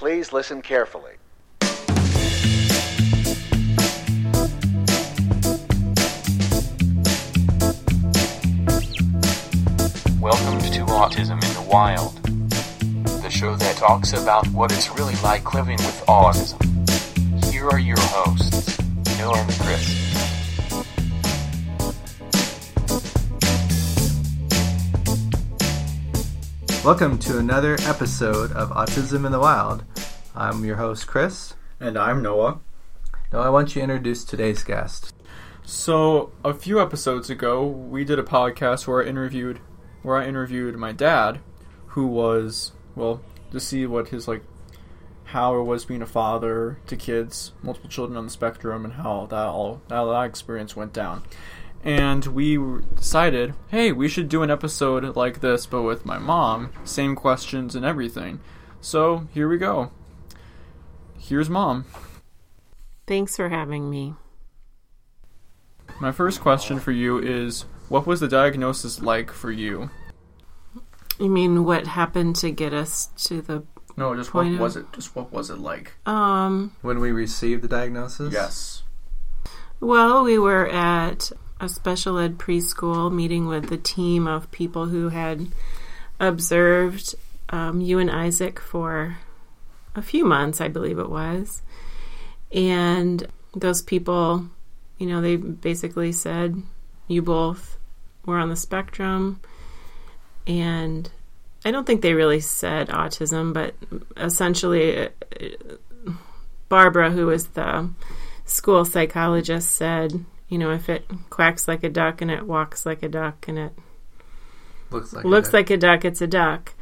Please listen carefully. Welcome to Autism in the Wild, the show that talks about what it's really like living with autism. Here are your hosts, Noah and Chris. Welcome to another episode of Autism in the Wild. I'm your host, Chris. And I'm Noah. Now, I want you to introduce today's guest. So a few episodes ago, we did a podcast where I interviewed, where I interviewed my dad, who was well to see what his like, how it was being a father to kids, multiple children on the spectrum, and how that all how that experience went down. And we decided, hey, we should do an episode like this, but with my mom, same questions and everything. So here we go. Here's mom. Thanks for having me. My first question for you is what was the diagnosis like for you? You mean what happened to get us to the No, just what of- was it? Just what was it like? um When we received the diagnosis? Yes. well, we were at a special ed preschool meeting with the team of people who had observed um, you and Isaac for a few months, I believe it was. And those people, you know, they basically said you both were on the spectrum. And I don't think they really said autism, but essentially, uh, Barbara, who was the school psychologist, said, you know, if it quacks like a duck and it walks like a duck and it Looks like looks it. like a duck, it's a duck.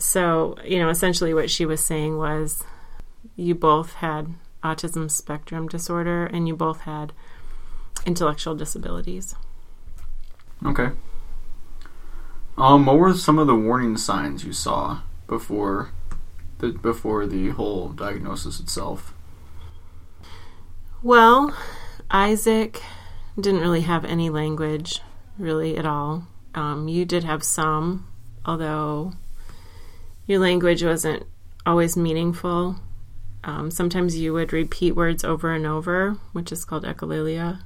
So, you know, essentially what she was saying was you both had autism spectrum disorder and you both had intellectual disabilities. Okay. Um, what were some of the warning signs you saw before the before the whole diagnosis itself? Well, Isaac didn't really have any language, really, at all. Um, you did have some, although your language wasn't always meaningful. Um, sometimes you would repeat words over and over, which is called echolalia.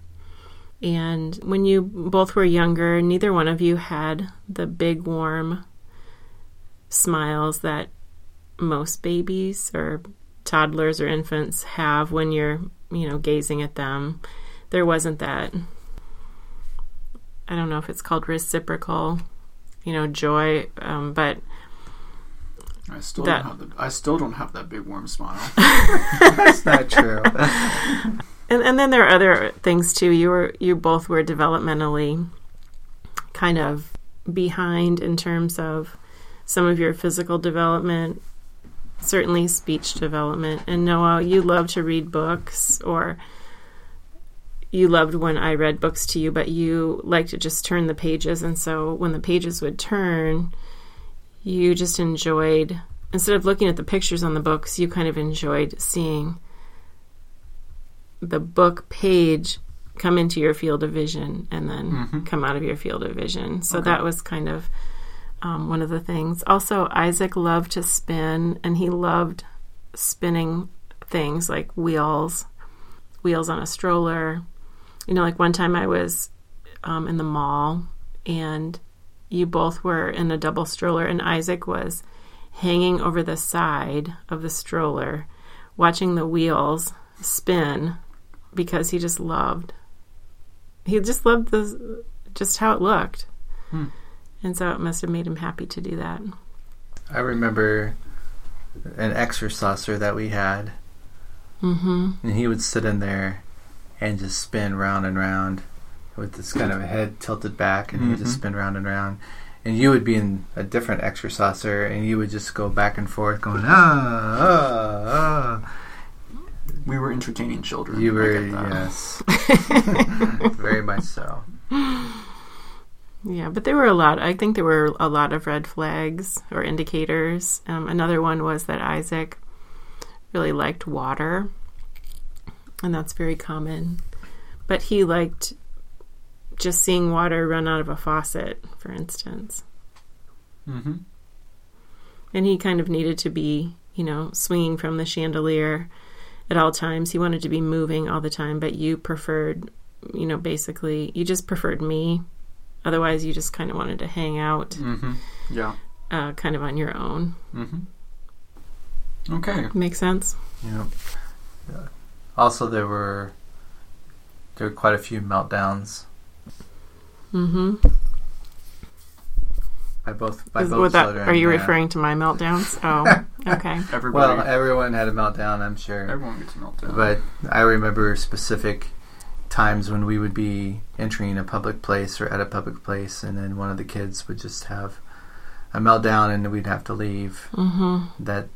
And when you both were younger, neither one of you had the big, warm smiles that most babies or toddlers or infants have when you're, you know, gazing at them. There wasn't that. I don't know if it's called reciprocal, you know, joy, um, but I still That- don't have the I still don't have that big warm smile. That's not true. and and then there are other things too. You were you both were developmentally kind of behind in terms of some of your physical development, certainly speech development. And Noah, you love to read books or you loved when I read books to you, but you like to just turn the pages and so when the pages would turn, you just enjoyed instead of looking at the pictures on the books, you kind of enjoyed seeing the book page come into your field of vision and then come out of your field of vision. So that was kind of um, one of the things. Also, Isaac loved to spin, and he loved spinning things like wheels, wheels on a stroller. You know, like one time I was um, in the mall, and you both were in a double stroller, and Isaac was hanging over the side of the stroller, watching the wheels spin because he just loved he just loved the just how it looked. And so it must have made him happy to do that. I remember an exerciser that we had, mm-hmm. And he would sit in there and just spin round and round with this kind of a head tilted back, and he'd just Mhm. spin round and round. And you would be in a different exerciser, and you would just go back and forth, going ah ah ah. we were entertaining children. You were yes, very much so. yeah but there were a lot i think there were a lot of red flags or indicators um, another one was that isaac really liked water and that's very common but he liked just seeing water run out of a faucet for instance Mm-hmm. and he kind of needed to be you know, swinging from the chandelier at all times. He wanted to be moving all the time, but you preferred, you know, basically, you just preferred me. Otherwise, you just kind of wanted to hang out, Mm-hmm. Yeah. uh, kind of on your own. Mm-hmm. Okay. Make sense? Yep. Yeah. Also, there were there were quite a few meltdowns Mm-hmm. by both by Is, both that, children. are you yeah. referring to my meltdowns? Oh, okay. Everybody. Well, everyone had a meltdown, I'm sure. everyone gets a meltdown. But I remember specific times when we would be entering a public place or at a public place, and then one of the kids would just have a meltdown, and we'd have to leave. Mm-hmm. That,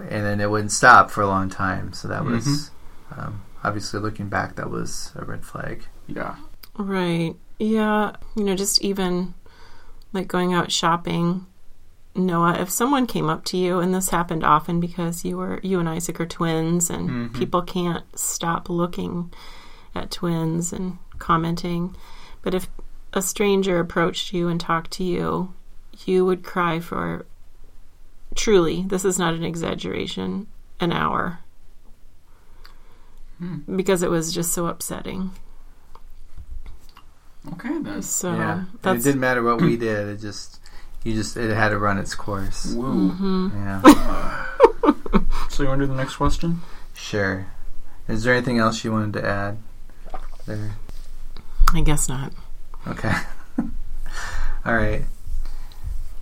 and then it wouldn't stop for a long time. So that was um, obviously looking back, that was a red flag. yeah. Right. Yeah. You know, just even like going out shopping. Noah, if someone came up to you, and this happened often because you were you and Isaac are twins, and Mhm. people can't stop looking at twins and commenting. But if a stranger approached you and talked to you, you would cry for truly, this is not an exaggeration, an hour. Hmm. Because it was just so upsetting. Okay then. So yeah, And it didn't matter what we did. It just you just it had to run its course. Whoa. Mhm. Yeah, So you want to do the next question? sure. Is there anything else you wanted to add there? I guess not. Okay. All right.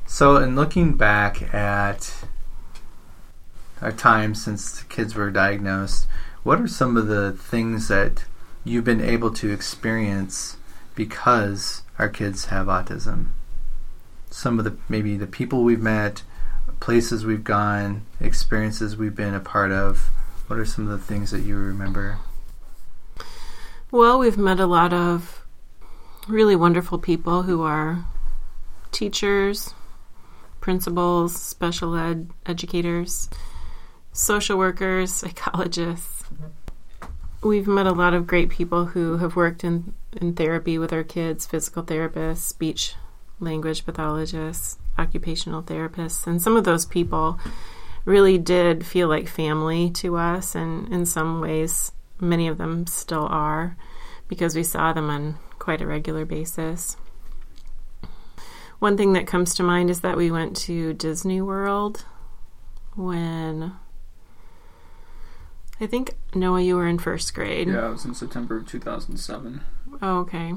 So, in looking back at our time since the kids were diagnosed, what are some of the things that you've been able to experience because our kids have autism? Some of the maybe the people we've met, places we've gone, experiences we've been a part of. What are some of the things that you remember? Well, we've met a lot of really wonderful people who are teachers, principals, special ed educators, social workers, psychologists. We've met a lot of great people who have worked in, in therapy with our kids physical therapists, speech language pathologists, occupational therapists. And some of those people really did feel like family to us, and in some ways, many of them still are because we saw them on quite a regular basis. One thing that comes to mind is that we went to Disney World when I think Noah, you were in first grade. Yeah, it was in September of 2007. Oh, okay.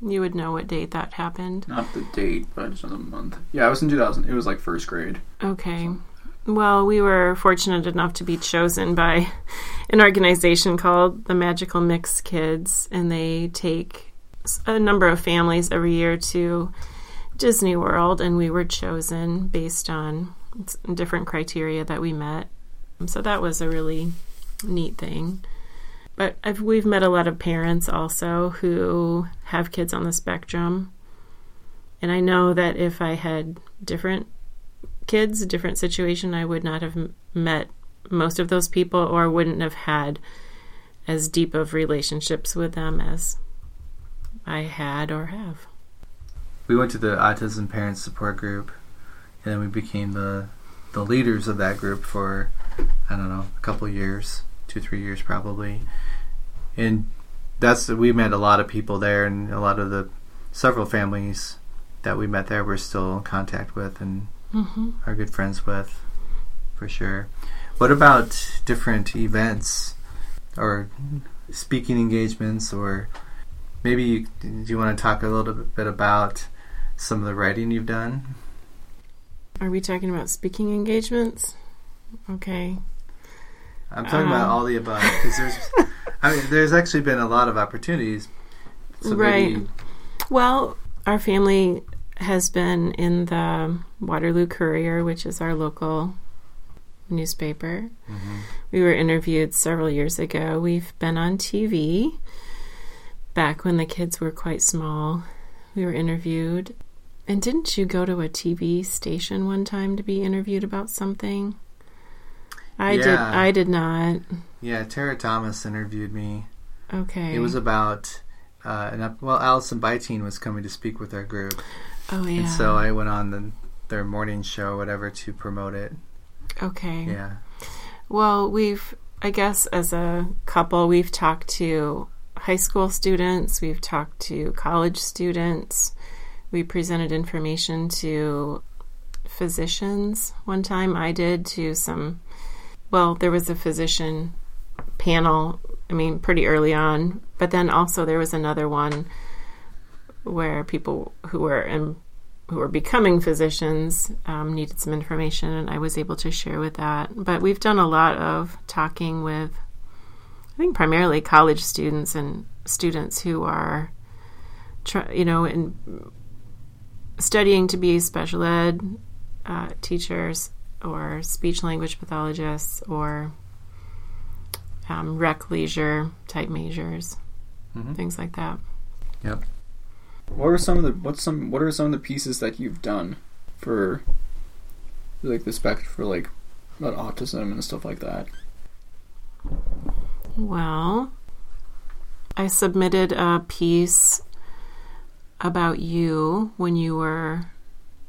You would know what date that happened. Not the date, but just the month. Yeah, it was in 2000. It was like first grade. Okay. Well, we were fortunate enough to be chosen by an organization called the Magical Mix Kids, and they take a number of families every year to Disney World, and we were chosen based on different criteria that we met. So that was a really neat thing. But I've, we've met a lot of parents also who have kids on the spectrum. And I know that if I had different kids, a different situation, I would not have met most of those people or wouldn't have had as deep of relationships with them as I had or have. we went to the autism parents support group and then we became the the leaders of that group for i don't know a couple years two three years probably and that's we met a lot of people there and a lot of the several families that we met there we're still in contact with and Mm-hmm. are good friends with for sure what about different events or speaking engagements or maybe you, do you want to talk a little bit about some of the writing you've done Are we talking about speaking engagements? Okay. I'm talking about Um. all the above because there's i mean there's actually been a lot of opportunities so Right. maybe Well, our family has been in the Waterloo Courier, which is our local newspaper. Mhm. We were interviewed several years ago. We've been on TV back when the kids were quite small. We were interviewed. And didn't you go to a TV station one time to be interviewed about something? I did I did not. yeah tara thomas interviewed me Okay. it was about uh, an up, well allison Byteen was coming to speak with our group Oh yeah. and so i went on the, their morning show whatever to promote it Okay. Yeah. Well, we've, I guess, as a couple, we've talked to high school students, we've talked to college students, we presented information to physicians one time. I did to some, well, there was a physician panel, I mean, pretty early on, but then also there was another one where people who were in who were becoming physicians um, needed some information, and I was able to share with that. But we've done a lot of talking with, I think, primarily college students and students who are, try, you know, in studying to be special ed uh, teachers or speech language pathologists or um, rec leisure type majors, Mhm. things like that. Yep. What are some of the what's some what are some of the pieces that you've done for like the spec for like about autism and stuff like that? Well, I submitted a piece about you when you were.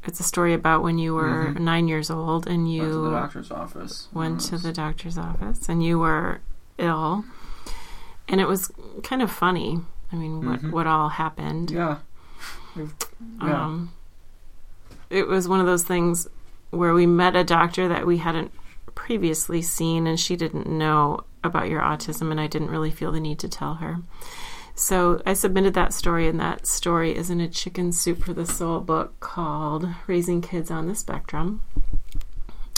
It's a story about when you were Mhm. nine years old and you Went to the doctor's office. went to the doctor's office and you were ill. And it was kind of funny. I mean, what, Mhm. what all happened. Yeah. Yeah. Um, it was one of those things where we met a doctor that we hadn't previously seen, and she didn't know about your autism, and I didn't really feel the need to tell her. So I submitted that story, and that story is in a Chicken Soup for the Soul book called Raising Kids on the Spectrum.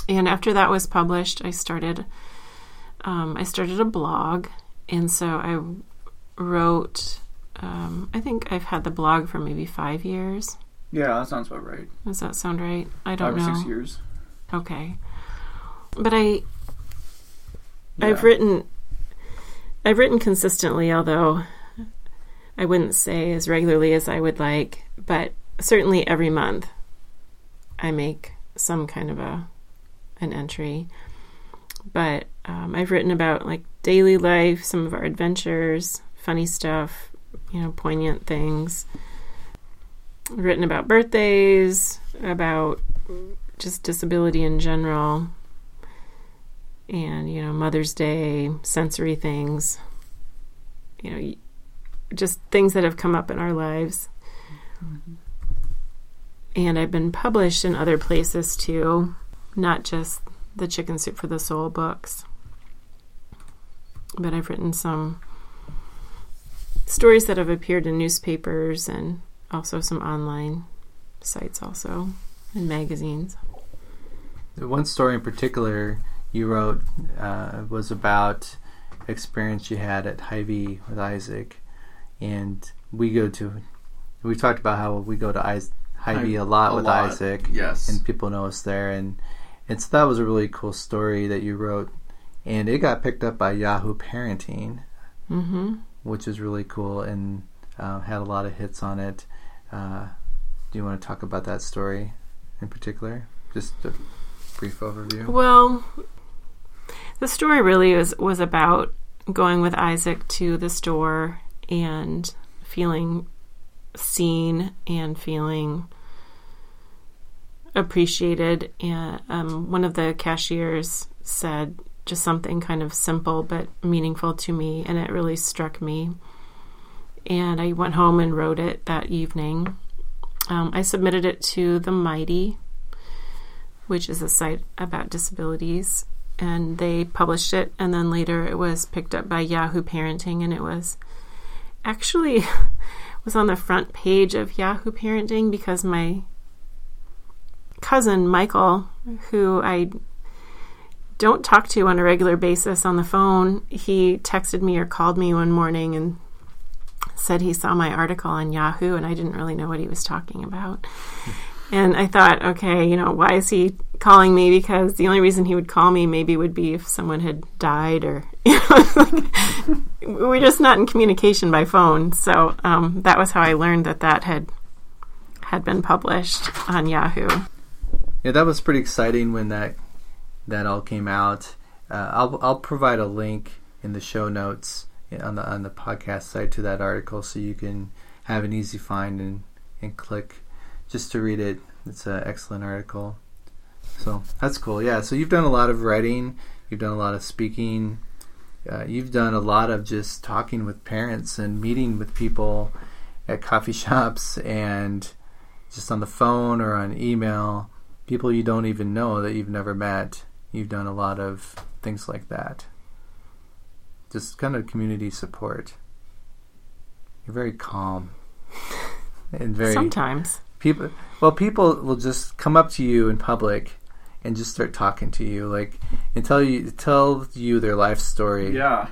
And after that was published, I started um, I started a blog, and so I wrote. Um, I think I've had the blog for maybe five years. Yeah, that sounds about right. Does that sound right? I don't Five or know. six years. Okay. But I Yeah. I've written I've written consistently, although I wouldn't say as regularly as I would like, but certainly every month I make some kind of a an entry. But um, I've written about like daily life, some of our adventures, funny stuff, you know, poignant things. I've written about birthdays, about just disability in general, and you know, Mother's Day, sensory things, you know, just things that have come up in our lives. And I've been published in other places too, not just the Chicken Soup for the Soul books, but I've written some stories that have appeared in newspapers and also some online sites, also and magazines. The one story in particular you wrote uh, was about experience you had at Hy-Vee with Isaac, and we go to. We talked about how we go to Is- Hy-Vee a lot A with lot. Isaac, Yes. and people know us there, and and so that was a really cool story that you wrote, and it got picked up by Yahoo Parenting, Mm-hmm. which is really cool, and uh, had a lot of hits on it. Uh, do you want to talk about that story in particular? Just a brief overview. Well, the story really was was about going with Isaac to the store and feeling seen and feeling appreciated. And um, one of the cashiers said just something kind of simple but meaningful to me, and it really struck me. And I went home and wrote it that evening. Um, I submitted it to the Mighty, which is a site about disabilities, and they published it. And then later, it was picked up by Yahoo Parenting, and it was actually was on the front page of Yahoo Parenting because my cousin Michael, who I don't talk to on a regular basis on the phone, he texted me or called me one morning and said he saw my article on Yahoo and I didn't really know what he was talking about. Hmm. And I thought, okay, you know, why is he calling me? Because the only reason he would call me maybe would be if someone had died or, you know, we're just not in communication by phone. So um, that was how I learned that that had had been published on Yahoo. Yeah, that was pretty exciting when that that all came out. Uh, I'll I'll provide a link in the show notes on the on the podcast site to that article, so you can have an easy find and and click just to read it. It's an excellent article. So that's cool. Yeah. So you've done a lot of writing. You've done a lot of speaking. Uh, you've done a lot of just talking with parents and meeting with people at coffee shops and just on the phone or on email. People you don't even know that you've never met. You've done a lot of things like that. Just kind of community support. You're very calm and very Sometimes. People well people will just come up to you in public and just start talking to you like and tell you tell you their life story Yeah.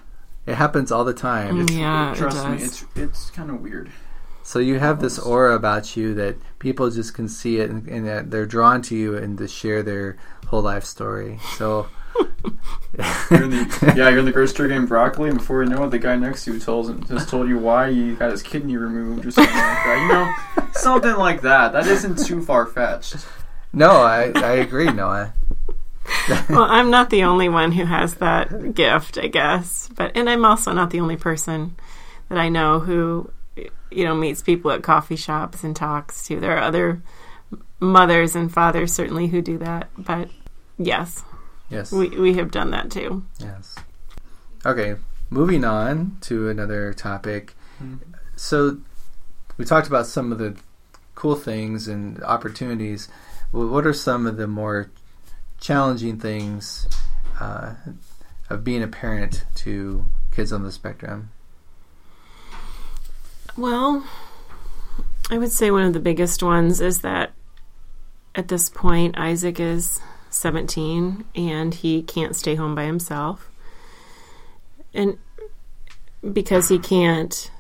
it happens all the time Mm. Yeah, it trust me, does. it's it's kind of weird. so you have this aura about you that people just can see it and, and that they're drawn to you and to share their whole life story so You're in the, yeah, you're in the grocery store getting broccoli, and before you know it, the guy next to you tells has told you why he got his kidney removed or something like that. You know, something like that. That isn't too far fetched. no I, I agree noah well, I'm not the only one who has that gift, I guess. But and I'm also not the only person that I know who you know meets people at coffee shops and talks to. There are other mothers and fathers certainly who do that. But yes, yes we we have done that too. Yes. Okay, moving on to another topic. Mhm. So, we talked about some of the cool things and opportunities. What are some of the more challenging things uh, of being a parent to kids on the spectrum? Well, I would say one of the biggest ones is that at this point, Isaac is 17 and he can't stay home by himself. And because he can't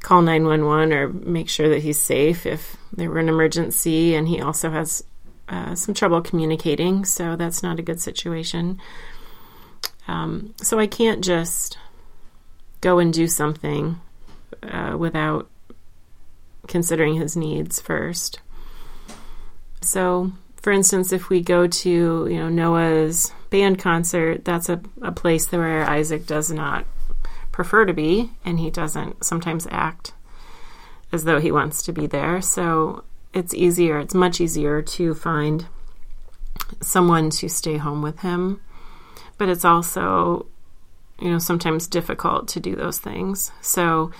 call 911 or make sure that he's safe if there were an emergency, and he also has uh, some trouble communicating, so that's not a good situation. Um, so I can't just go and do something uh, without considering his needs first. So, for instance, if we go to you know Noah's band concert, that's a, a place where Isaac does not prefer to be, and he doesn't sometimes act as though he wants to be there. So it's easier. It's much easier to find someone to stay home with him, but it's also you know sometimes difficult to do those things. So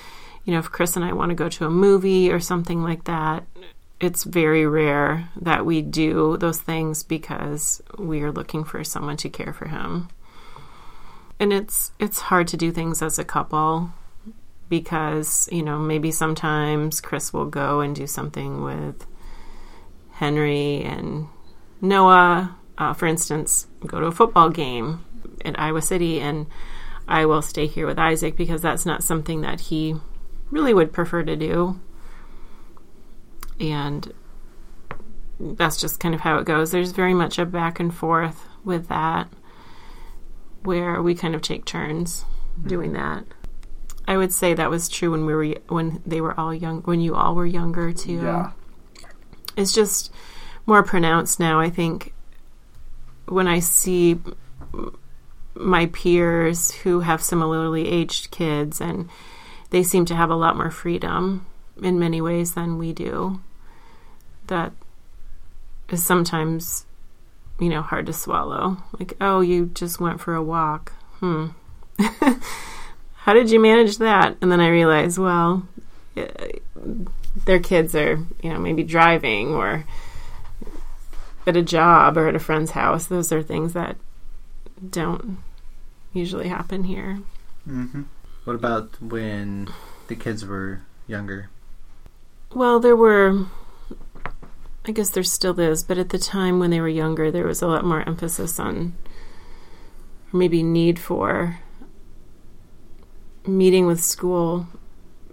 you know, if Chris and I want to go to a movie or something like that, it's very rare that we do those things because we are looking for someone to care for him. And it's it's hard to do things as a couple because, you know, maybe sometimes Chris will go and do something with Henry and Noah, uh, for instance, go to a football game at Iowa City and I will stay here with Isaac because that's not something that he really would prefer to do. And that's just kind of how it goes. There's very much a back and forth with that where we kind of take turns mm-hmm. doing that. I would say that was true when we were when they were all young when you all were younger too. Yeah. It's just more pronounced now. I think when I see my peers who have similarly aged kids and they seem to have a lot more freedom in many ways than we do. That is sometimes, you know, hard to swallow. Like, oh, you just went for a walk. Hmm. How did you manage that? And then I realize, well, their kids are, you know, maybe driving or at a job or at a friend's house. Those are things that don't usually happen here. Mm-hmm. What about when the kids were younger? Well, there were, I guess there still is, but at the time when they were younger, there was a lot more emphasis on, maybe need for, meeting with school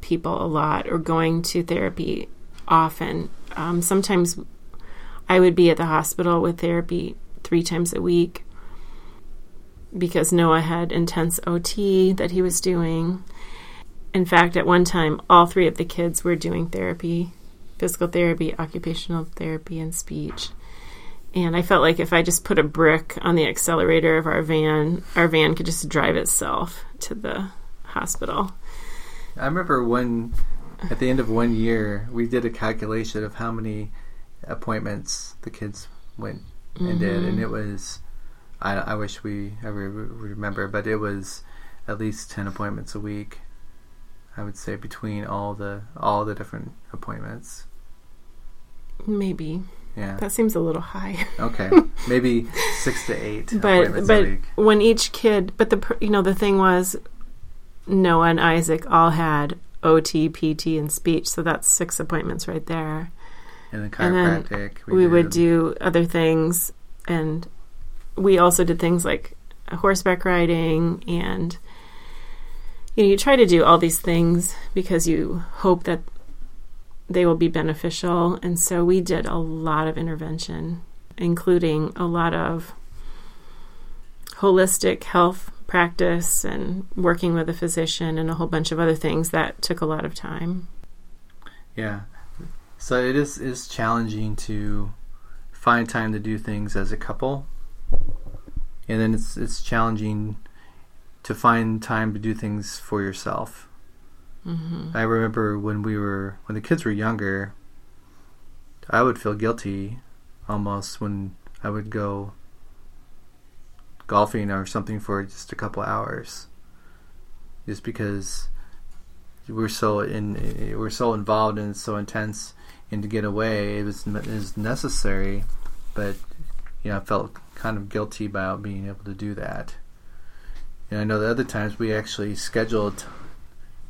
people a lot or going to therapy often. Um, sometimes I would be at the hospital with therapy three times a week because Noah had intense OT that he was doing. In fact, at one time, all three of the kids were doing therapy physical therapy, occupational therapy, and speech. And I felt like if I just put a brick on the accelerator of our van, our van could just drive itself to the hospital. I remember when, at the end of one year, we did a calculation of how many appointments the kids went and did, and it mm-hmm. was. I, I wish we ever remember, but it was at least ten appointments a week. I would say between all the all the different appointments. Maybe Yeah. that seems a little high. Okay. Maybe six to eight but appointments but a week. when each kid, but the you know the thing was, Noah and Isaac all had OT, PT, and speech, so that's six appointments right there. And then and then chiropractic. we would do other things and we also did things like horseback riding and you know you try to do all these things because you hope that they will be beneficial and so we did a lot of intervention including a lot of holistic health practice and working with a physician and a whole bunch of other things that took a lot of time Yeah. So it is is challenging to find time to do things as a couple. And then it's it's challenging to find time to do things for yourself. hmm I remember when we were when the kids were younger, I would feel guilty almost when I would go golfing or something for just a couple hours. Just because we're so in we're so involved and so intense and to get away it was it was necessary but you know I felt kind of guilty about being able to do that. And I know the other times we actually scheduled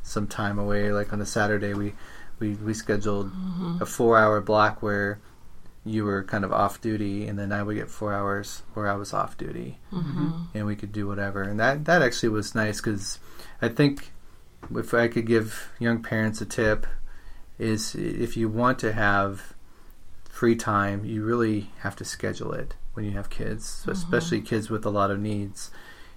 some time away. Like on a Saturday, we we we scheduled Mm-hmm. a four hour block where you were kind of off duty, and then I would get four hours where I was off duty, hmm and we could do whatever. And that that actually was nice because I think if I could give young parents a tip is if you want to have free time, you really have to schedule it when you have kids, Mhm. especially kids with a lot of needs.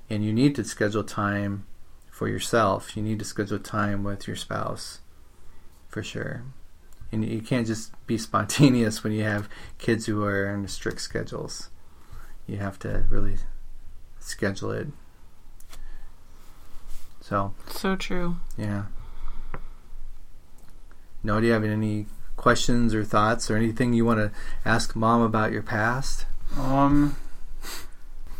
And you need to schedule time for yourself. You need to schedule time with your spouse, for sure. And you can't just be spontaneous when you have kids who are on strict schedules. You have to really schedule it. So, so true yeah. No, do you have any questions or thoughts or anything you want to ask mom about your past? Um,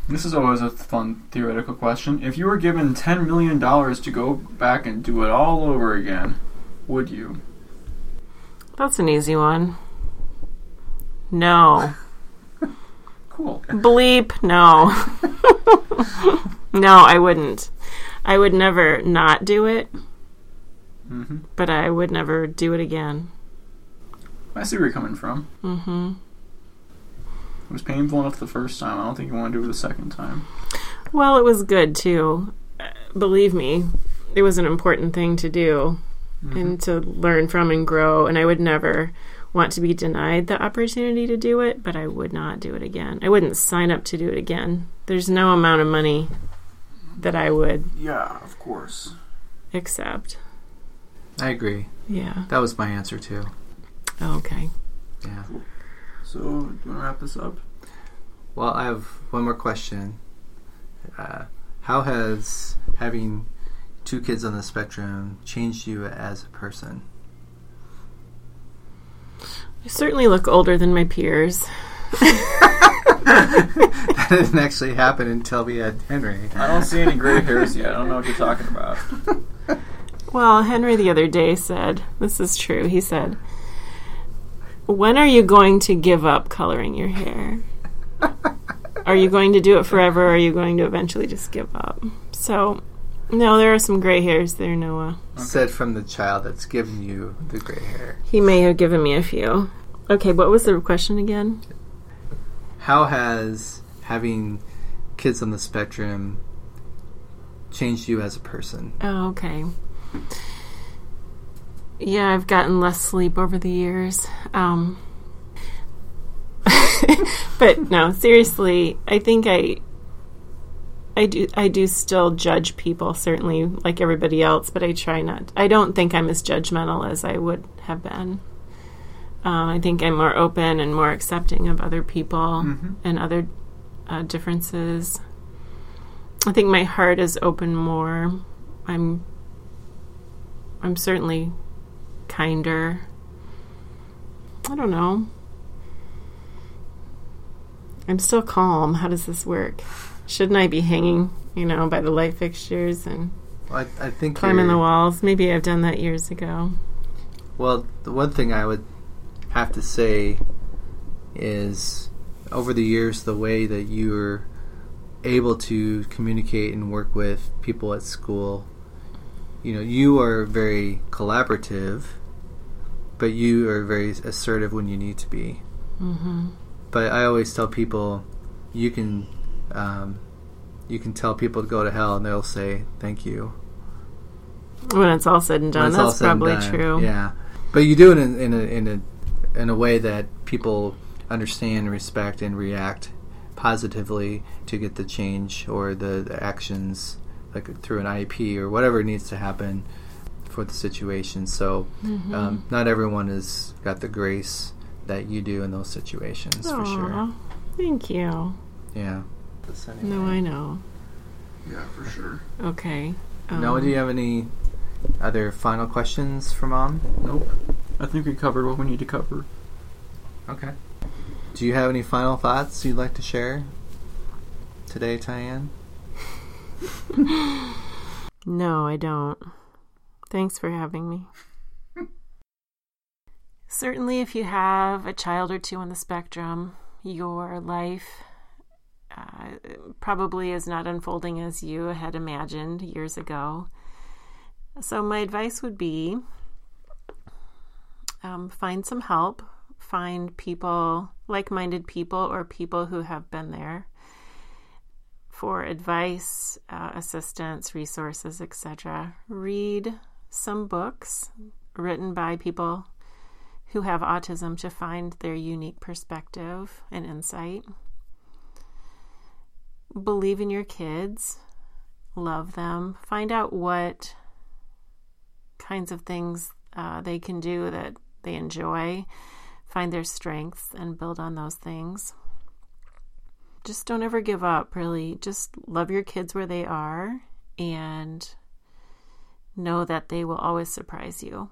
this is always a fun theoretical question. If you were given ten million dollars to go back and do it all over again, would you? That's an easy one. No. Cool. Bleep, no. no, I wouldn't. I would never not do it, hmm but I would never do it again. I see where you're coming from. Mm hmm It was painful enough the first time. I don't think you want to do it the second time. Well, it was good too. Uh, Believe me, it was an important thing to do Mhm. and to learn from and grow. And I would never want to be denied the opportunity to do it, but I would not do it again. I wouldn't sign up to do it again. There's no amount of money that I would Yeah, of course. accept. I agree. Yeah. That was my answer too. Okay. Yeah. So, do you want to wrap this up? Well, I have one more question. Uh, how has having two kids on the spectrum changed you as a person? I certainly look older than my peers. that didn't actually happen until we had Henry. I don't see any gray hairs yet. I don't know what you're talking about. Well, Henry the other day said, this is true. He said, When are you going to give up coloring your hair? Are you going to do it forever or are you going to eventually just give up? So, no, there are some gray hairs there, Noah. Said from the child that's given you the gray hair. He may have given me a few. Okay, what was the question again? How has having kids on the spectrum changed you as a person? Oh, okay. Yeah, I've gotten less sleep over the years. Um, but no, seriously, I think I I do I do still judge people certainly like everybody else, but I try not. I don't think I'm as judgmental as I would have been. Um, I think I'm more open and more accepting of other people Mhm. and other uh, differences. I think my heart is open more. I'm I'm certainly kinder. I don't know. I'm still calm. How does this work? Shouldn't I be hanging, you know, by the light fixtures and I, I think climbing the walls? Maybe I've done that years ago. Well, the one thing I would have to say is over the years, the way that you're able to communicate and work with people at school, you know, you are very collaborative, but you are very assertive when you need to be. hmm But I always tell people, you can, um, you can tell people to go to hell, and they'll say thank you. When it's all said and done, that's said probably done. true. Yeah, but you do it in, in a in a in a way that people understand, respect, and react positively to get the change or the, the actions, like through an IEP or whatever needs to happen for the situation. So, Mm-hmm. um, not everyone has got the grace that you do in those situations for sure. Thank you. Yeah. No, I know. Yeah, for sure. Okay. Noah, Um, do you have any other final questions for mom? Nope. I think we covered what we need to cover. Okay. Do you have any final thoughts you'd like to share today, Tyann? No, I don't. Thanks for having me. Certainly, if you have a child or two on the spectrum, your life uh, probably is not unfolding as you had imagined years ago. So, my advice would be um, find some help, find people, like minded people, or people who have been there for advice, uh, assistance, resources, etc. Read some books written by people who have autism to find their unique perspective and insight. Believe in your kids, love them, find out what kinds of things uh, they can do that they enjoy, find their strengths, and build on those things just don't ever give up, really. Just love your kids where they are and know that they will always surprise you.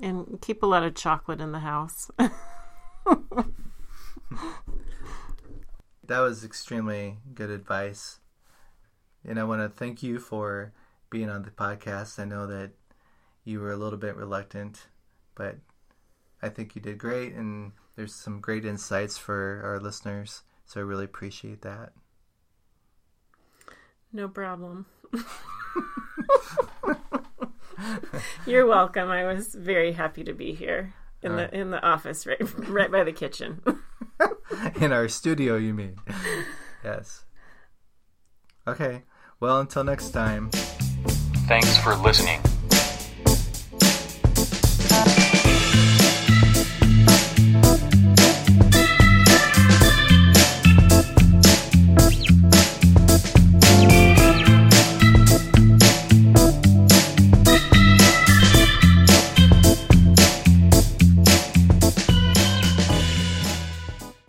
And keep a lot of chocolate in the house. That was extremely good advice. And I want to thank you for being on the podcast. I know that you were a little bit reluctant, but I think you did great. And there's some great insights for our listeners. So I really appreciate that. no problem. You're welcome. I was very happy to be here in the in the office right right by the kitchen. In our studio, you mean? yes. Okay. Well, until next time. Thanks for listening.